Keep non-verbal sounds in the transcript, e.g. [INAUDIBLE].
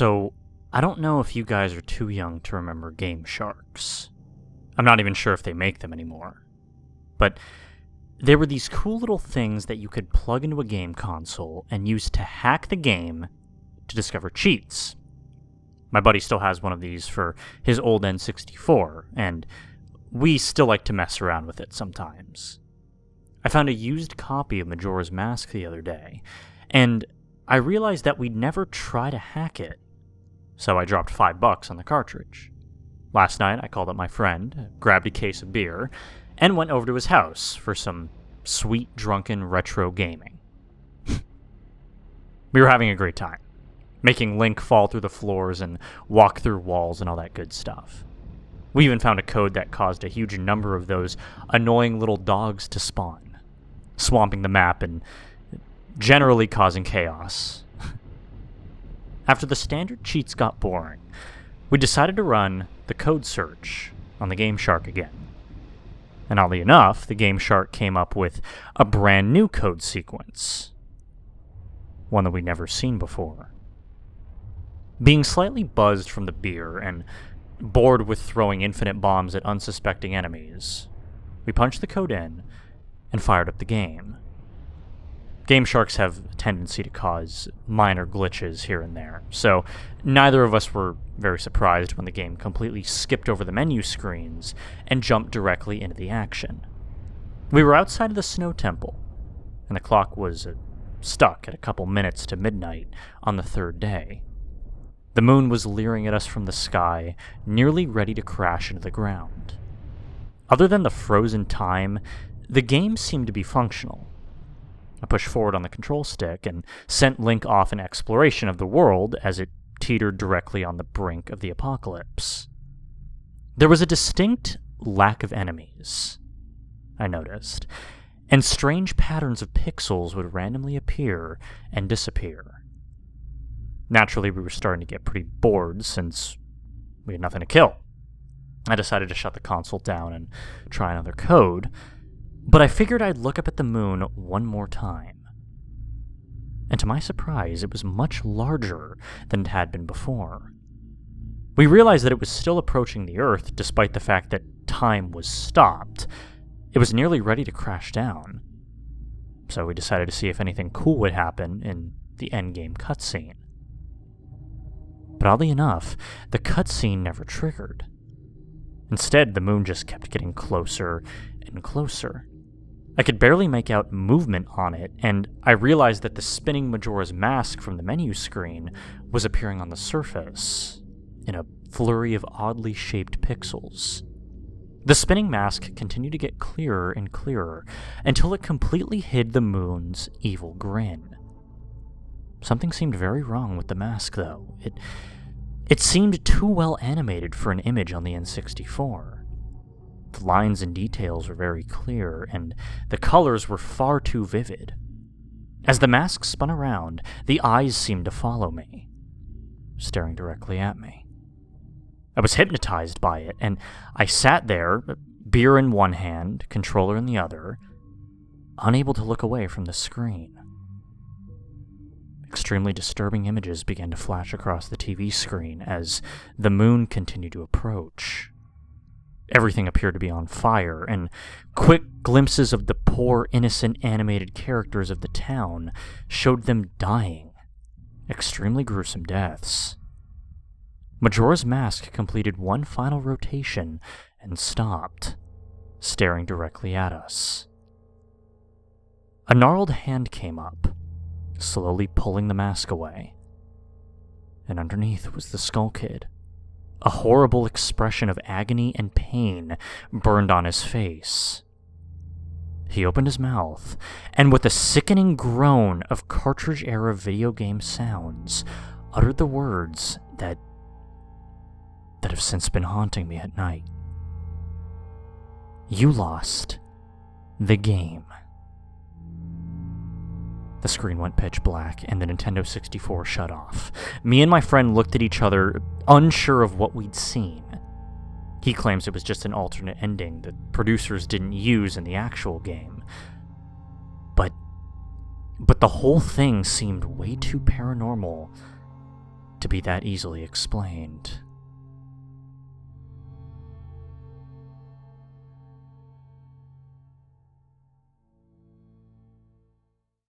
So, I don't know if you guys are too young to remember Game Sharks. I'm not even sure if they make them anymore. But there were these cool little things that you could plug into a game console and use to hack the game to discover cheats. My buddy still has one of these for his old N64, and we still like to mess around with it sometimes. I found a used copy of Majora's Mask the other day, and I realized that we'd never try to hack it, so I dropped five bucks on the cartridge. Last night, I called up my friend, grabbed a case of beer, and went over to his house for some sweet, drunken retro gaming. [LAUGHS] we were having a great time, making Link fall through the floors and walk through walls and all that good stuff. We even found a code that caused a huge number of those annoying little dogs to spawn, swamping the map and generally causing chaos. After the standard cheats got boring, we decided to run the code search on the Game Shark again. And oddly enough, the Game Shark came up with a brand new code sequence. One that we'd never seen before. Being slightly buzzed from the beer and bored with throwing infinite bombs at unsuspecting enemies, we punched the code in and fired up the game. Game Sharks have a tendency to cause minor glitches here and there, so neither of us were very surprised when the game completely skipped over the menu screens and jumped directly into the action. We were outside of the Snow Temple, and the clock was uh, stuck at a couple minutes to midnight on the third day. The moon was leering at us from the sky, nearly ready to crash into the ground. Other than the frozen time, the game seemed to be functional. I pushed forward on the control stick and sent Link off in exploration of the world as it teetered directly on the brink of the apocalypse. There was a distinct lack of enemies, I noticed, and strange patterns of pixels would randomly appear and disappear. Naturally, we were starting to get pretty bored since we had nothing to kill. I decided to shut the console down and try another code, but I figured I'd look up at the moon one more time. And to my surprise, it was much larger than it had been before. We realized that it was still approaching the Earth despite the fact that time was stopped. It was nearly ready to crash down. So we decided to see if anything cool would happen in the endgame cutscene. But oddly enough, the cutscene never triggered. Instead, the moon just kept getting closer and closer. I could barely make out movement on it, and I realized that the spinning Majora's Mask from the menu screen was appearing on the surface in a flurry of oddly shaped pixels. The spinning mask continued to get clearer and clearer until it completely hid the moon's evil grin. Something seemed very wrong with the mask, though. It, it seemed too well animated for an image on the N64. The lines and details were very clear, and the colors were far too vivid. As the mask spun around, the eyes seemed to follow me, staring directly at me. I was hypnotized by it, and I sat there, beer in one hand, controller in the other, unable to look away from the screen. Extremely disturbing images began to flash across the TV screen as the moon continued to approach. Everything appeared to be on fire, and quick glimpses of the poor, innocent animated characters of the town showed them dying. Extremely gruesome deaths. Majora's Mask completed one final rotation and stopped, staring directly at us. A gnarled hand came up, slowly pulling the mask away. And underneath was the Skull Kid. A horrible expression of agony and pain burned on his face. He opened his mouth, and with a sickening groan of cartridge era video game sounds, uttered the words that that have since been haunting me at night. You lost the game. The screen went pitch black, and the Nintendo 64 shut off. Me and my friend looked at each other, unsure of what we'd seen. He claims it was just an alternate ending that producers didn't use in the actual game. But. But the whole thing seemed way too paranormal to be that easily explained.